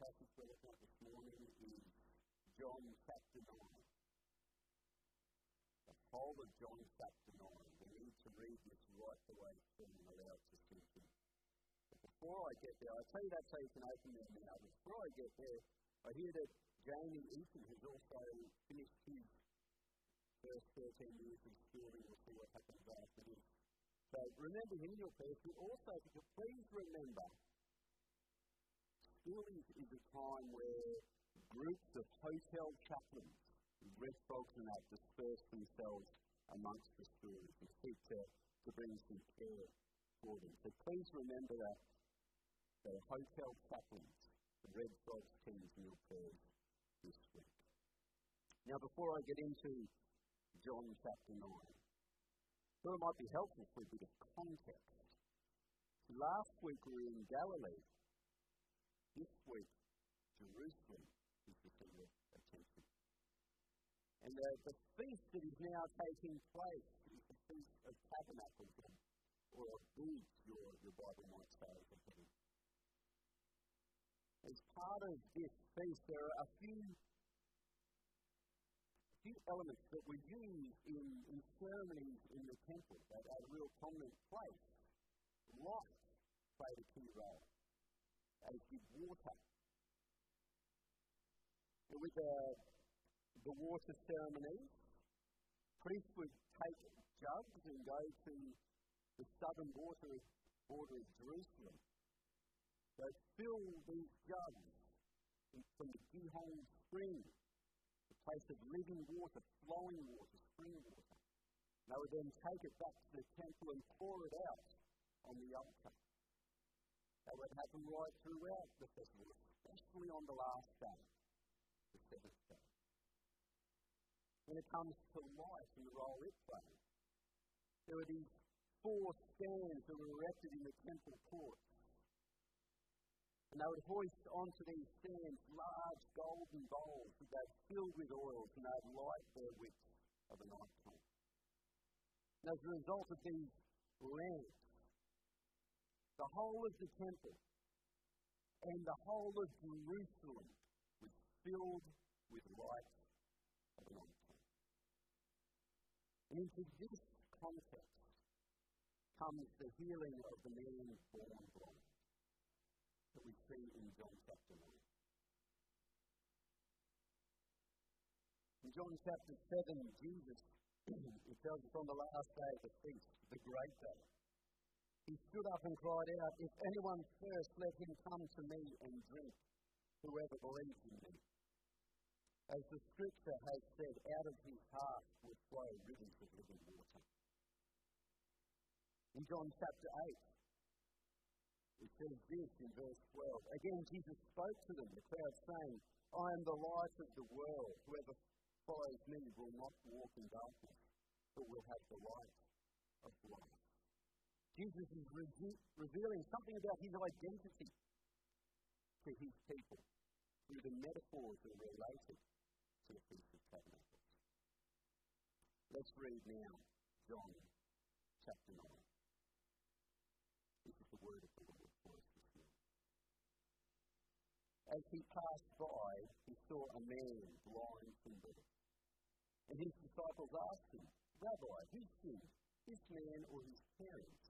passage we're looking at this morning is John chapter 9. The whole of John chapter 9. We need to read this right the way through sink in. But before I get there, I'll tell you that so you can open your mouth. Before I get there, I hear that Jamie Eaton has also finished his first 13 years of schooling. We'll see what happens after this. So remember him your but also if you could please remember, schooling is a time where groups of hotel chaplains, red frogs and that, disperse themselves amongst the schools and seek to, to bring some care for them. So please remember that the hotel chaplains, the red frogs teams in your prayers this week. Now before I get into John chapter 9. So it might be helpful for a bit of context. Last week we were in Galilee. This week, Jerusalem is the center of attention. And the, the feast that is now taking place is the Feast of Tabernacles, or of Booths, your, your Bible might say. As part of this feast, there are a few few elements that were used in, in ceremonies in the temple that had a real prominent place. Light played a key role, did water. And with the, the water ceremonies, priests would take jugs and go to the southern border, border of Jerusalem. They'd fill these jugs from the Gihon spring a place of living water, flowing water, spring water. They would then take it back to the temple and pour it out on the altar. That would happen right throughout the festival, especially on the last day, the seventh day. When it comes to light and the role it plays, there were these four stands that were erected in the temple courts. And they would hoist onto these stands large golden bowls that they'd filled with oils and they'd light their wicks of a night time. And as a result of these lamps, the whole of the temple and the whole of Jerusalem was filled with light of. And into this context comes the healing of the man born blind that we see in John chapter 9. In John chapter 7, Jesus, it tells us on the last day of the feast, the great day, he stood up and cried out, If anyone thirsts, let him come to me and drink, whoever believes in me. As the scripture has said, out of his heart will flow rivers of living water. In John chapter 8, it says this in verse 12. Again, Jesus spoke to them, the crowd, saying, I am the light of the world. Whoever follows me will not walk in darkness, but will have the light of life. Jesus is re- revealing something about his identity to his people through the metaphors that are related to the Feast of Tabernacles. Let's read now John chapter 9. This is the word of the Lord for us this morning. As he passed by, he saw a man blind from birth. And his disciples asked him, Rabbi, who sinned, this man or his parents,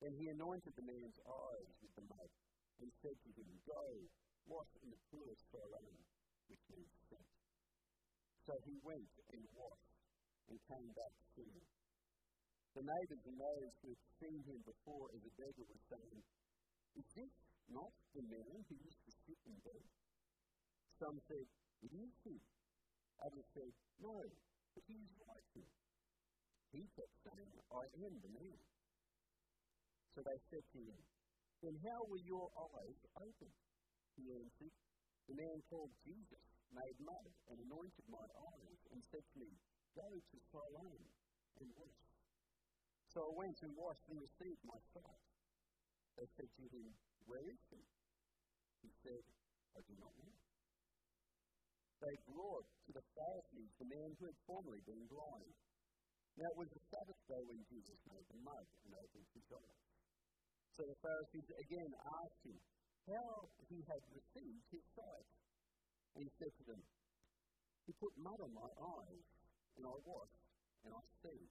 Then he anointed the man's eyes with the mud and said to him, Go, wash Fluid Siloam, which means sent. So he went and washed and came back soon. The neighbours and those who had seen him before as a beggar were saying, Is this not the man who used to sit and beg? Some said, It is he. Others said, No, he is like him. He kept saying, I am the man. So they said to him, Then how were your eyes opened? He answered, The man called Jesus made mud and anointed my eyes and said to me, Go to Siloam and wash. So I went and washed and received my sight. They said to him, Where is he? He said, I do not know. They brought to the Pharisees the man who had formerly been blind. Now it was the Sabbath day when Jesus made the mud and opened his eyes. So the Pharisees again asked him how he had received his sight. And he said to them, He put mud on my eyes, and I washed, and I see.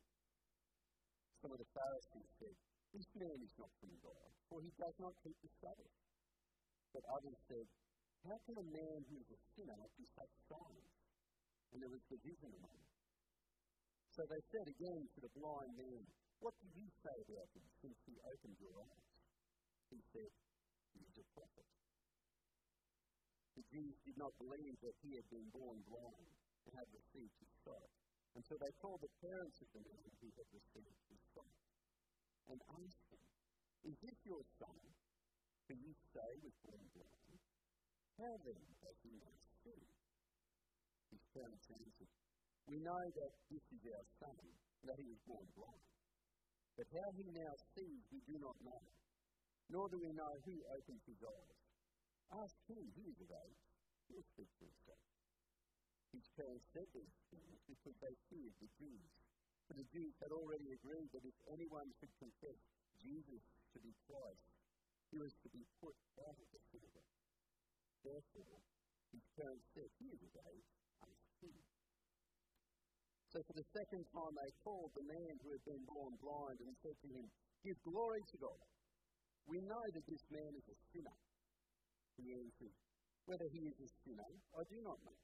Some of the Pharisees said, This man is not from God, for he does not keep the Sabbath. But others said, How can a man who is a sinner do such signs? And there was division among them. So they said again to the blind man, What do you say about him since he opened your eyes? He said, He is a prophet. The Jews did not believe that he had been born blind and had received his sight. And so they called the parents of the man who had received his sight and asked him, Is this your son, who you say was born blind? How then does he now see? His parents answered, We know that this is our son, that he was born blind. But how he now sees, we do not know, nor do we know who opened his eyes. Ask him, he is of age. He'll speak for himself. His parents said these things because they feared the Jews. For the Jews had already agreed that if anyone should confess Jesus to be Christ, he was to be put out of the synagogue. Therefore, his parents said, He is of age, ask. So for the second time they called the man who had been born blind and said to him, Give glory to God. We know that this man is a sinner. He answered, Whether he is a sinner, I do not know.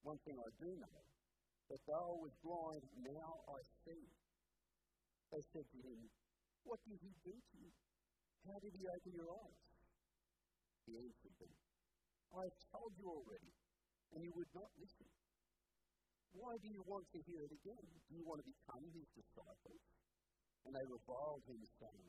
One thing I do know, that though I was blind, now I see. They said to him, What did he do to you? How did he open your eyes? He answered them, I have told you already, and you would not listen. Why do you want to hear it again? Do you want to become his disciples? And they reviled him, saying,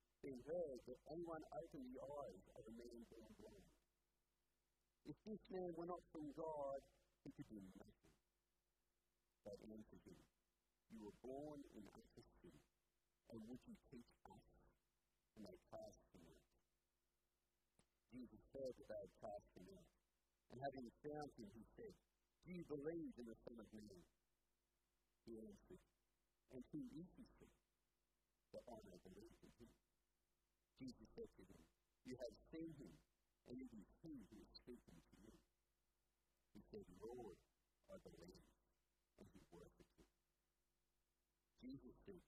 been heard that anyone opened the eyes of a man born blind. If this man were not from God, he could do nothing. They answered him, You were born in utter sin, and would you teach us? And they cast him out. Jesus heard that they had cast him out. And having found him, he said, Do you believe in the Son of Man? He answered, And who is he? That I may believe in him. Jesus said to them, You have seen him and it is He who is speaking to you. He said, Lord, I believe, and he worshipped him. Jesus said,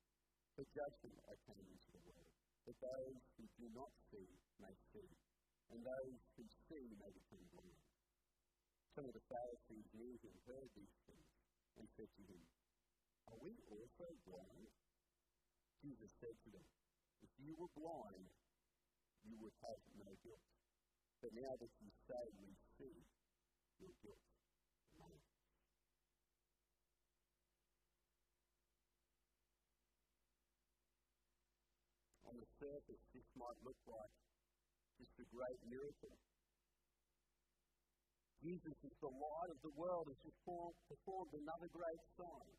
For judgment I came into the world, that those who do not see may see, and those who see may become blind. Some of the Pharisees knew him, heard these things, and said to him, Are we also blind? Jesus said to them, If you were blind, you would have no guilt. But now that you say we see, your guilt. On the surface, this might look like just a great miracle. Jesus is the light of the world, has performed, performed another great sign.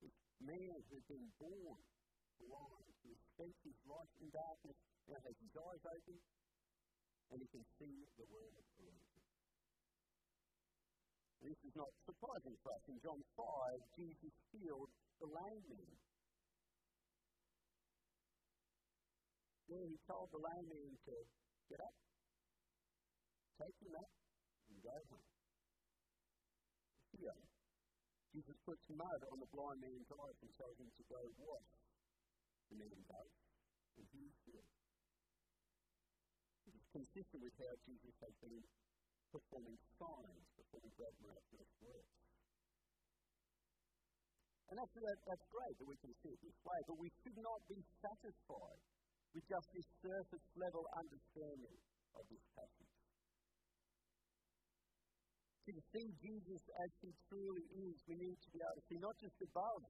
This man has been born blind, who spent his life in darkness, now has his eyes open and he can see the world around him. This is not surprising for us. In John 5, Jesus healed the lame man. Then he told the lame man to get up, take your mat, and go home. Here, Jesus puts mud on the blind man's eyes and tells him to go wash. Man does, and he is healed. It is consistent with how Jesus has been performing signs, performing great miraculous works. And that's, that, that's great that we can see it this way, but we should not be satisfied with just this surface level understanding of this passage. To see Jesus as he truly is, we need to be able to see not just above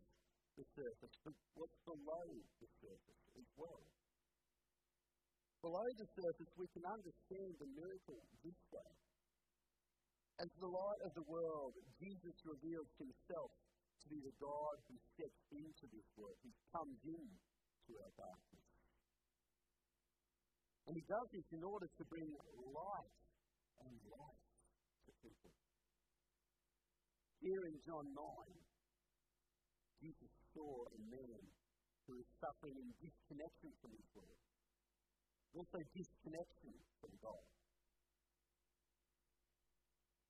the surface, but what's below the surface as well. Below the surface, we can understand the miracle this way. As the light of the world, Jesus reveals himself to be the God who steps into this world, who comes in to our darkness. And he does this in order to bring light and life to people. Here in John 9, Jesus saw a man who is suffering in disconnection from his world, also disconnection from God.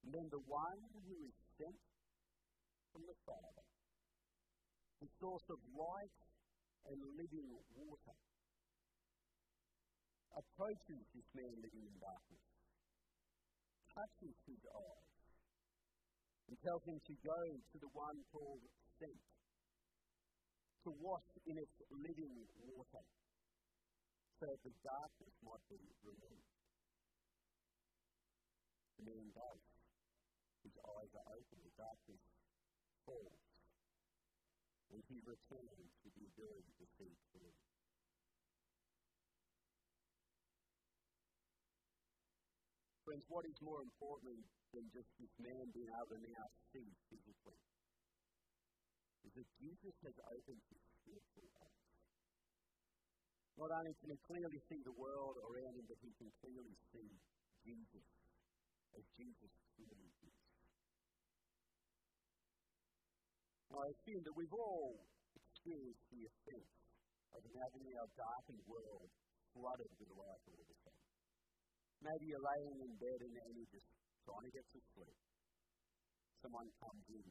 And then the one who is sent from the Father, the source of light and living water, approaches this man living in darkness, touches his eyes, and tells him to go to the one called Sent, to wash in its living water, so that the darkness might be removed. The man does. His eyes are open, the darkness falls, and he returns with the ability to see clearly. Friends, what is more important than just this man being able to now see physically? Is that Jesus has opened his spiritual eyes. Not only can he clearly see the world around him, but he can clearly see Jesus as Jesus truly is. I assume that we've all experienced the effects of having our darkened world flooded with the light all of a sudden. Maybe you're laying in bed and, you're just trying to get to sleep. Someone comes in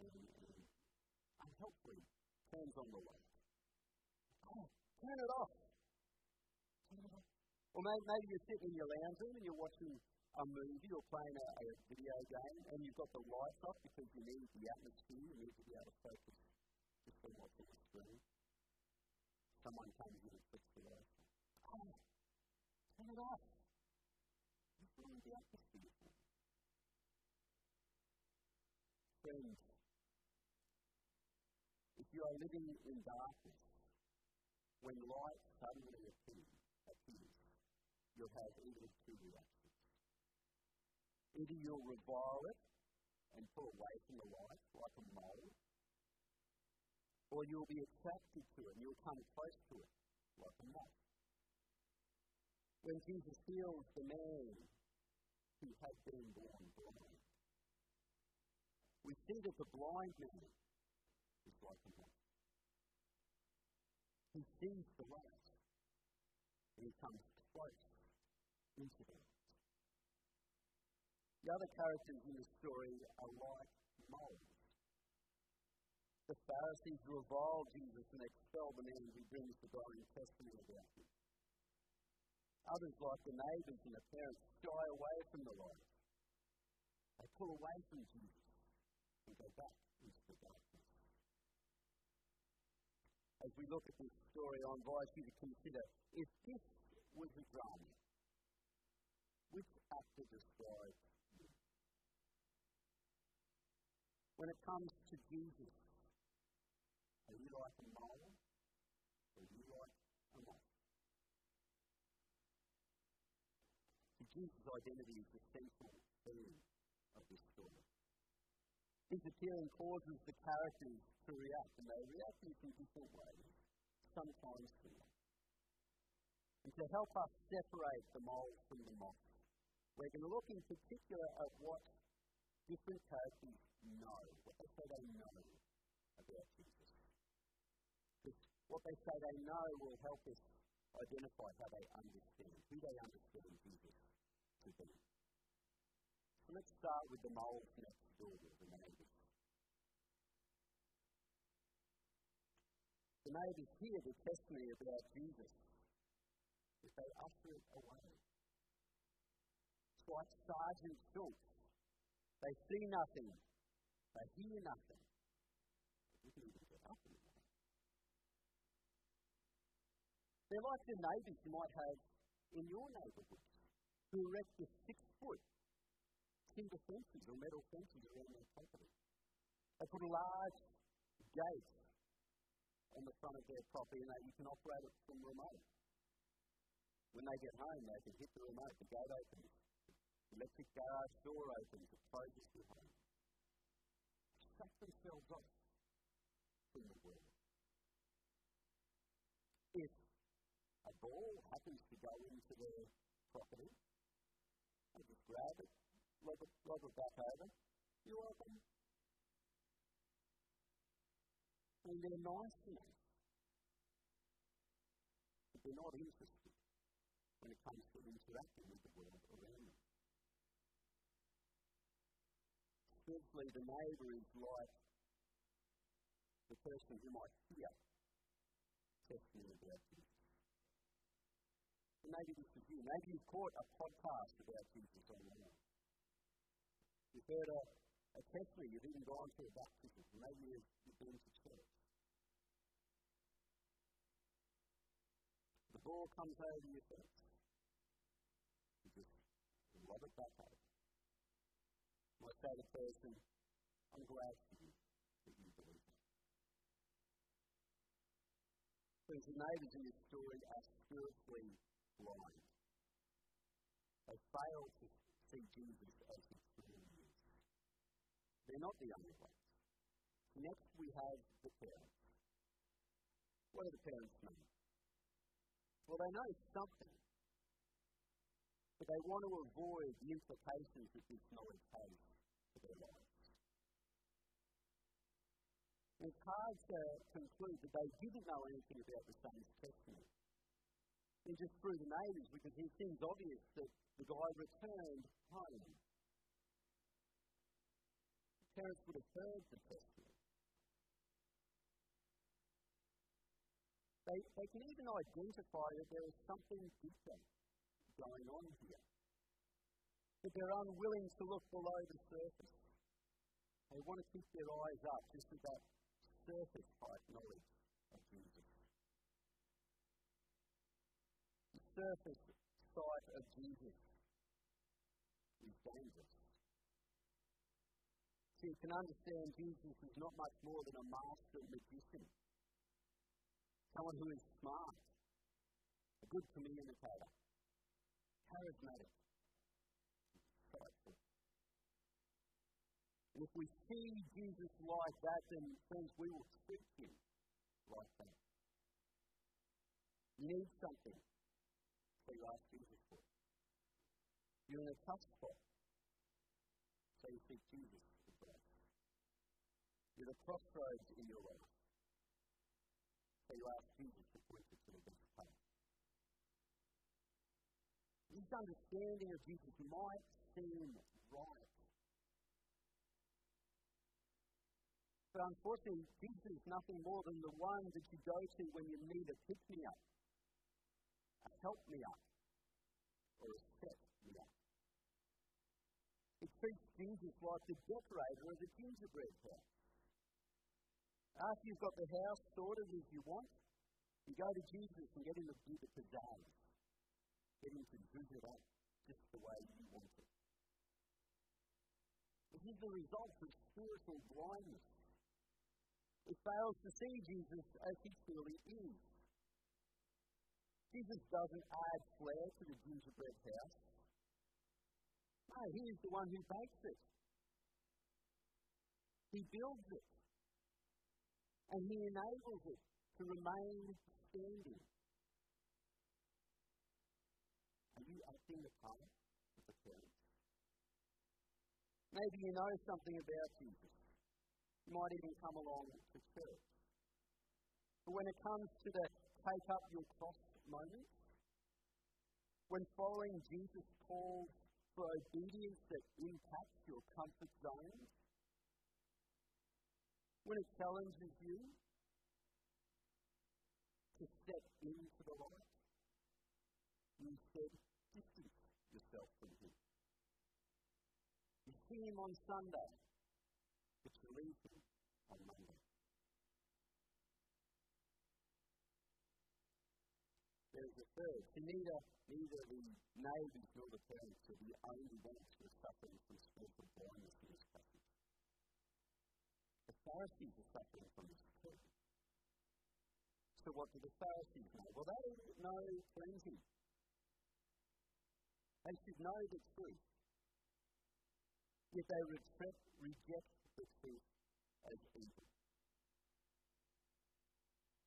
and, unhelpfully turns on the light. Oh, turn it off. Or maybe, maybe you're sitting in your lounge room and you're watching a movie or playing a, a video game and you've got the lights off because you need the atmosphere, you need to be able to focus just on what's on the screen. Someone comes in and flicks the lights on. Oh, Turn it off. Just ruin the atmosphere. Friends, you are living in darkness, when light suddenly appears, you'll have either two reactions. Either you'll revile it and pull away from the light like a mole, or you'll be attracted to it and you'll come close to it like a moth when Jesus heals the man who had been born blind. We see that the blind man is like a man. He sees the light and he comes close into the light. The other characters in the story are like moles. The Pharisees revile Jesus and expel the man who brings the glowing testimony about him. Others, like the neighbours and the parents, shy away from the light. They pull away from Jesus and go back into the darkness. As we look at this story, I invite you to consider if this was a drama, which actor describes? When it comes to Jesus, are you like a mole or are you like a moth? Jesus' identity is the central theme of this story. His appearing causes the characters to react, and they react in different ways, sometimes similar. to help us separate the moles from the moss, we're going to look in particular at what different characters know, what they say they know about Jesus. Because what they say they know will help us identify how they understand, who they understand Jesus to be. Let's start with the moles next door, the neighbours. The neighbours hear the testimony about Jesus, but they usher it away. It's like Sergeant Schultz. They see nothing, they hear nothing. You can even get up the They're like the neighbours you might have in your neighbourhood who erect a six foot timber fences or metal fences around their property. They put a large gate on the front of their property and that you can operate it from remote. When they get home, they can hit the remote, the gate opens, the electric garage door opens, it closes behind. Shut themselves off from the world. If a ball happens to go into their property, they just grab it, lob it, lob it. You're welcome. And they're nice enough. But they're not interested when it comes to interacting with the world around them. Spiritually, the neighbour is like the person who might hear testimony about Jesus. And maybe this is you. Maybe you've caught a podcast about Jesus online. You've heard a, a testimony, you've even gone to a baptism, maybe you've, you've been to church. The ball comes over your fence. You just lob it might say to the person, I'm glad for you that you believe that. Friends, the neighbours in this story are spiritually blind. They fail to see Jesus as he truly is. They're not the only ones. Next, we have the parents. What do the parents know? Well, they know something, but they want to avoid the implications that this knowledge has for their lives. It's hard to conclude that they didn't know anything about the son's testimony. And just through the neighbours, because it seems obvious that the guy returned home. Parents would have heard the testimony. They, they can even identify that there is something deeper going on here. But they're unwilling to look below the surface. They want to keep their eyes up just at that surface type knowledge of Jesus. The surface sight of Jesus is dangerous. See, you can understand Jesus is not much more than a master magician someone who is smart, a good communicator, charismatic. And if we see Jesus like that, then friends, we will treat him like that. You need something, so you ask Jesus for. You're in a tough spot, so you seek Jesus. You're a crossroads in your life so you ask Jesus to point you to the best path. His understanding of Jesus might seem right. But unfortunately, Jesus is nothing more than the one that you go to when you need a pick me up, a help me up, or a set me up. It treats Jesus like the decorator of the gingerbread house. After you've got the house sorted as you want, you go to Jesus and get him to do the pizzazz. Get him to do it up just the way you want it. This is the result of spiritual blindness. It fails to see Jesus as he truly is. Jesus doesn't add flair to the gingerbread house. No, he is the one who bakes it. He builds it and He enables it to remain standing. acting the part of the parents. Maybe you know something about Jesus. You might even come along to church. But when it comes to the take up your cross moment, when following Jesus calls for obedience that impacts your comfort zones, when it challenges you to step into the light, you instead distance yourself from Him. You see Him on Sunday, but you leave Him on Monday. There's a third. See, neither, neither the neighbours nor the parents are the only ones who are suffering from spiritual blindness in this passage. Pharisees are suffering from this. So what do the Pharisees know? Well, they know cleansing. They should know the truth. Yet they reject, reject the truth as evil.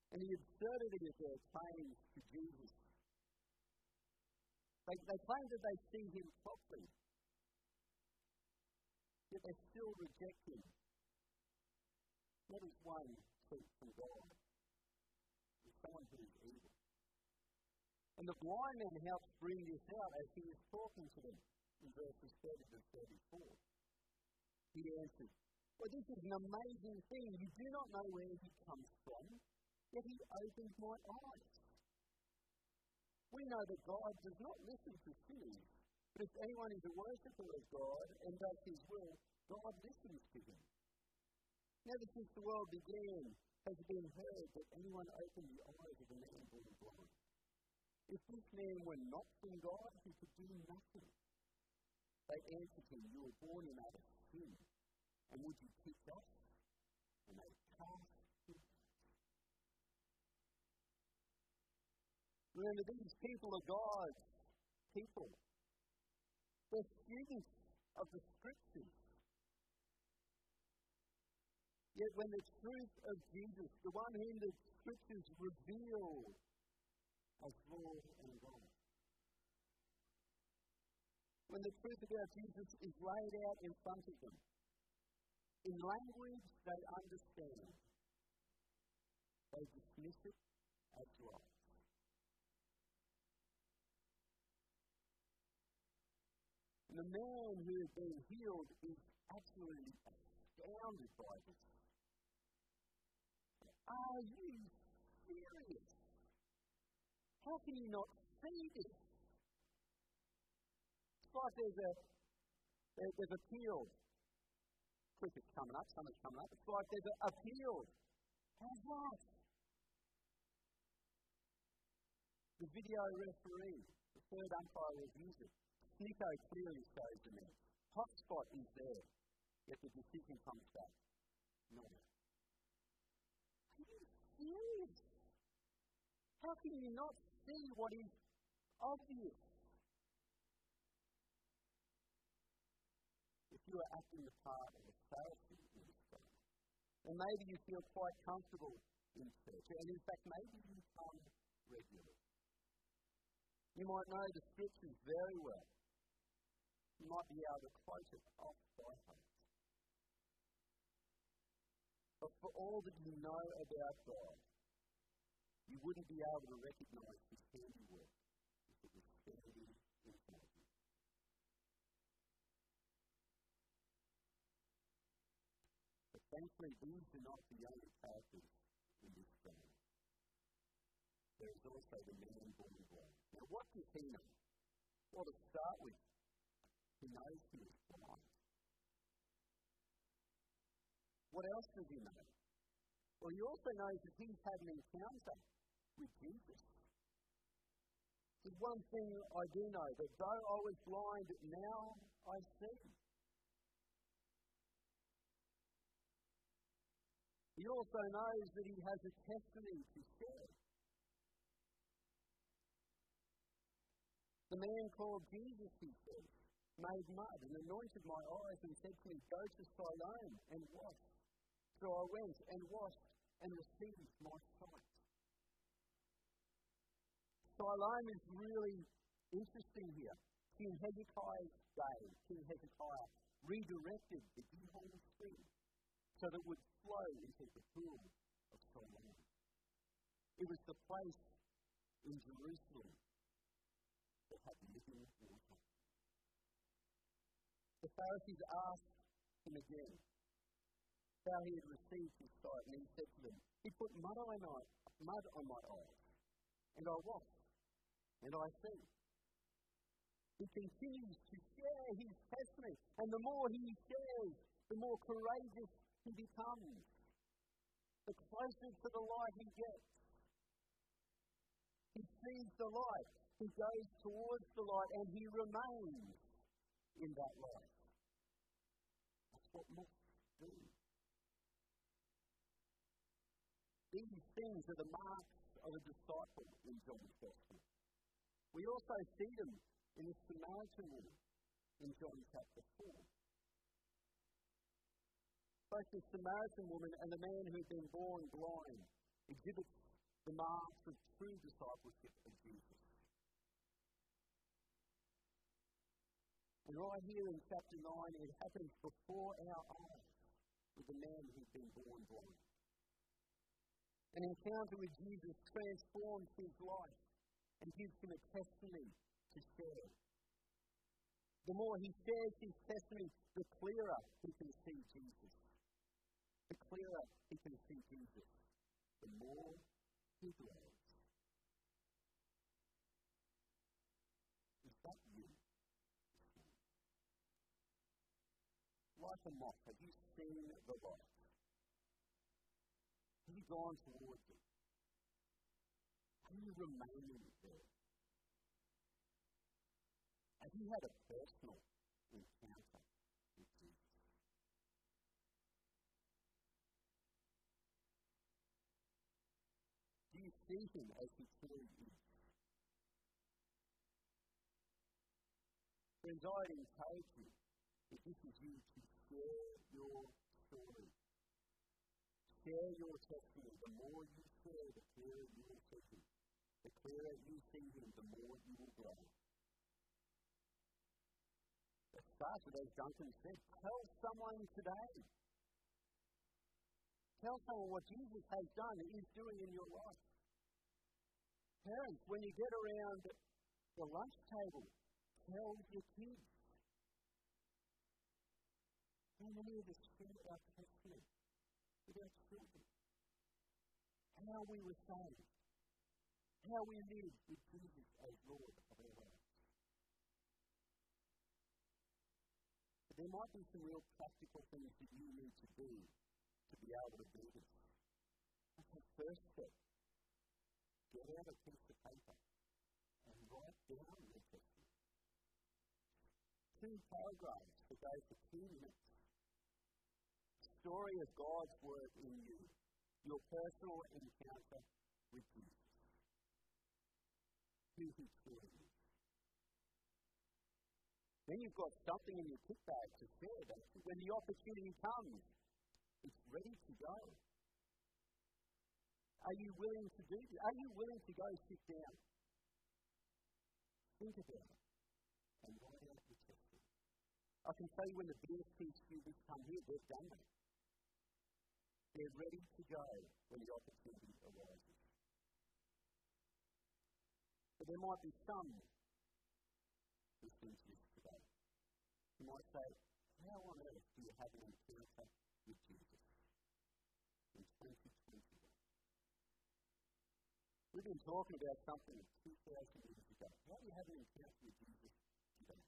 And the absurdity of their claims to Jesus. They, they claim that they see him properly, yet they still reject him. As one from God, as someone who is evil. And the blind man helps bring this out as he is talking to them in verses 30 to 34. He answered, Well, this is an amazing thing. You do not know where he comes from, yet he opens my eyes. We know that God does not listen to sinners, but if anyone is a worshipper of God and does his will, God listens to him. Never since the world began has it been heard that anyone opened the eyes of a man born blind. If this man were not from God, he could do nothing. They answered him, You were born in out sin, and would you teach us? And they cast him Remember, these people are God's people. They're students of the Scriptures. Yet when the truth of Jesus, the one whom the Scriptures reveal as Lord and God, when the truth about Jesus is laid out in front of them, in language they understand, they dismiss it as. And the man who has been healed is absolutely astounded by this. Are you serious? How can you not see this? Uh, it's like there's a there's a field. Cricket's coming up, summer's coming up. It's like there's uh, a, a field. How's that? The video referee, the third umpire reviews it. Snicko clearly shows the man. Hotspot is there, yet the decision comes back. No. Serious? How can you not see what is obvious? If you are acting the part of a Pharisee in story, then maybe you feel quite comfortable in church, and in fact, maybe you come regularly. You might know the scriptures very well you might be able to quote it off by heart. But for all that you know about God, you wouldn't be able to recognize his handiwork if it was standing in front of you. But thankfully, these are not the only characters in this story. There is also the man born blind. Now, what does he know? Well, to start with, he knows he is blind. What else does he know? Well, he also knows that he's had an encounter with Jesus. There's one thing I do know that though I was blind, now I see. He also knows that he has a testimony to share. The man called Jesus, he says, made mud and anointed my eyes and said to me, Go to Siloam and wash. So I went and washed and received my sight. Siloam is really interesting here. King Hezekiah's day, King Hezekiah redirected the Gihon stream so that it would flow into the pool of Siloam. It was the place in Jerusalem that had living water. The Pharisees asked him again how he had received his sight, and he said to them, He put mud on my, mud on my eyes, and I washed, and I see. He continues to share his testimony, and the more he shares, the more courageous he becomes, the closer to the light he gets. He sees the light, he goes towards the light, and he remains in that light. That's what mosques do. These things are the marks of a disciple in John's Gospel. We also see them in the Samaritan woman in John chapter 4. Both the Samaritan woman and the man who had been born blind exhibits the marks of true discipleship of Jesus. And right here in chapter 9, it happens before our eyes with the man who's been born blind. An encounter with Jesus transforms his life and gives him a testimony to share. The more he shares his testimony, the clearer he can see Jesus. The clearer he can see Jesus, the more he grows. Is that you? Like a moth, have you seen the light? Have you gone towards it? Are you remaining there? Have you had a personal encounter with Jesus? Do you see him as he truly is? Friends, I encourage you, if this is you, to share your story. Share your testimony. The more you share, the clearer you will see him. The clearer you see him, the more you will grow. It starts with, as Duncan said, tell someone today. Tell someone what Jesus has done and is doing in your life. Parents, when you get around the lunch table, tell your kids. How many of us share our testimony our children? How we were saved. How we lived with Jesus as Lord of our lives. there might be some real practical things that you need to do to be able to do this. That's the first step. Get out a piece of paper and write down your testimony. Two paragraphs that go for two minutes. Story of God's work in you. Your personal encounter with Jesus. Who he truly. Then you've got something in your kit bag to share. That when the opportunity comes, it's ready to go. Are you willing to do this? Are you willing to go sit down? Think about it and write out your testimony. I can tell you when the BSP students come here, they've done that. They're ready to go when the opportunity arises. But there might be some listening to this today. You might say, How on earth do you have an encounter with Jesus in 2021? We've been talking about something 2,000 years ago. How do you have an encounter with Jesus today?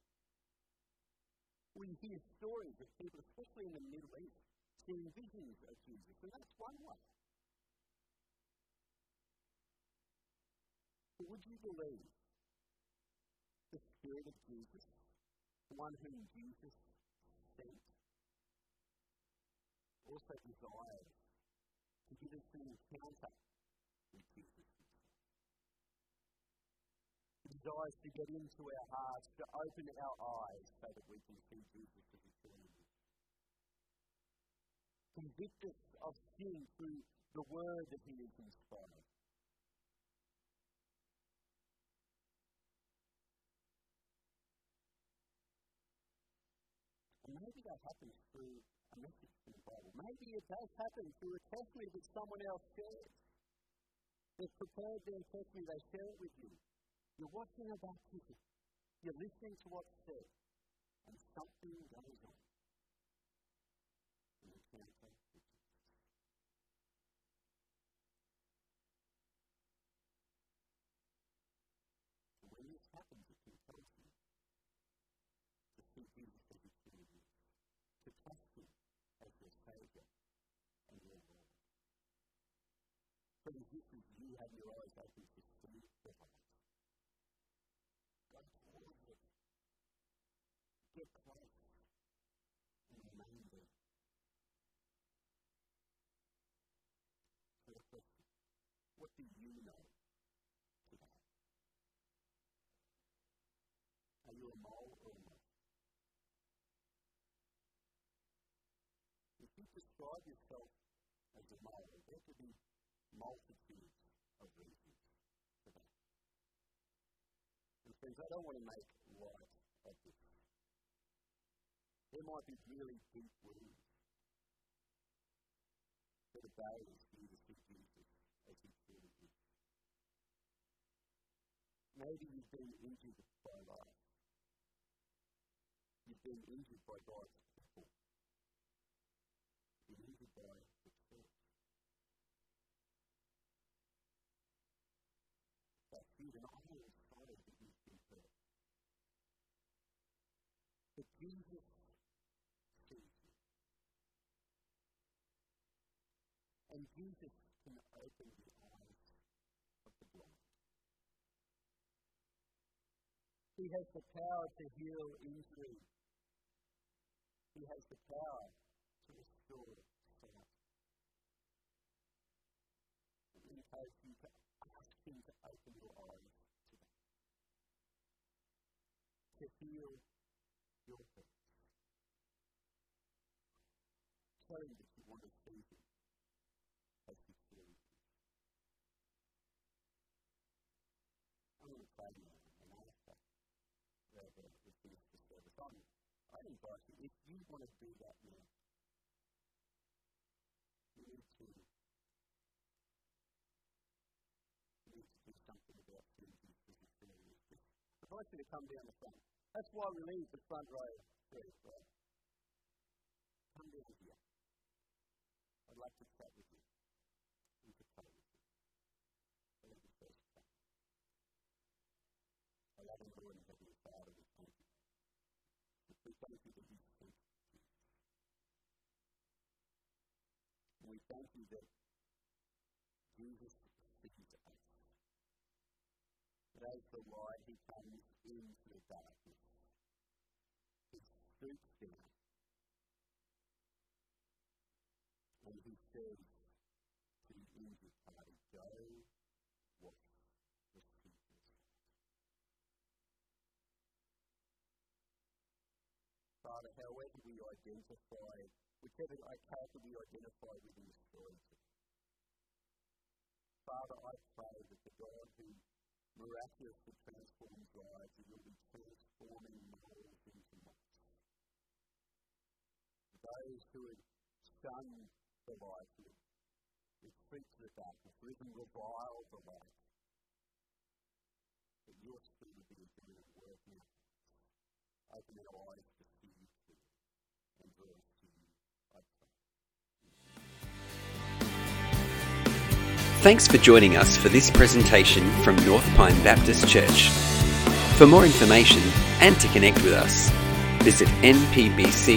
We hear stories of people, especially in the Middle East, seeing visions of Jesus, and that's one way. But would you believe the Spirit of Jesus, the one whom Jesus sent, also desires to give us an encounter with Jesus. He desires to get into our hearts, to open our eyes so that we can see Jesus as he truly is. Convict us of sin through the word that he has inspired. And maybe that happens through a message from the Bible. Maybe it does happen through a testimony that someone else shares. They've prepared their testimony, they share it with you. You're watching a baptism. You're listening to what's said. And something goes on. And you can't take it. When this happens, it compels you to see Jesus as he truly is, to trust him as your Saviour and your Lord. This is you have your eyes open to see the light. Go towards it. Get close and there. So the what do you know today? Are you a mole or moth? If you describe yourself as a mole, there could be multitudes of reasons for that. And friends, I don't want to make light of this. There might be really deep wounds that are barriers for you to see Jesus as he truly is. Maybe you've been injured by life. You've been injured by God's people. You've been injured by the church. But even I am sorry that you've been hurt. But Jesus sees you. And Jesus can open the eyes of the blind. He has the power to heal injury. He has the power to restore sight. We encourage you to ask Him to open your eyes today. To heal your. Tell Him that you want to see Him as He truly is. I'm going to pray now, and after wherever we finish the service, I'm, I invite you, if you want to do that now, you need to you need to do something about things in. I'd you to come down the front. That's why we leave the front row free, right? Come down here. I'd like to chat with you and to pray with you. So let me first pray. Our loving Lord and Heavenly Father, we thank you. We thank you that you speak. And we thank you that Jesus sees us. As the light, he comes into the darkness. He stoops down. And he says to the injured party, go wash the people's Father, however we identify, whichever character we identify within the story. Father, I pray that the God who miraculously transforms lives, that you'll be transforming moles into moths. Those who had shunned the light, who had retreated to the darkness, or even reviled the light, that your spirit would be doing work now. Open our eyes Thanks for joining us for this presentation from North Pine Baptist Church. For more information and to connect with us, visit npbc.org.au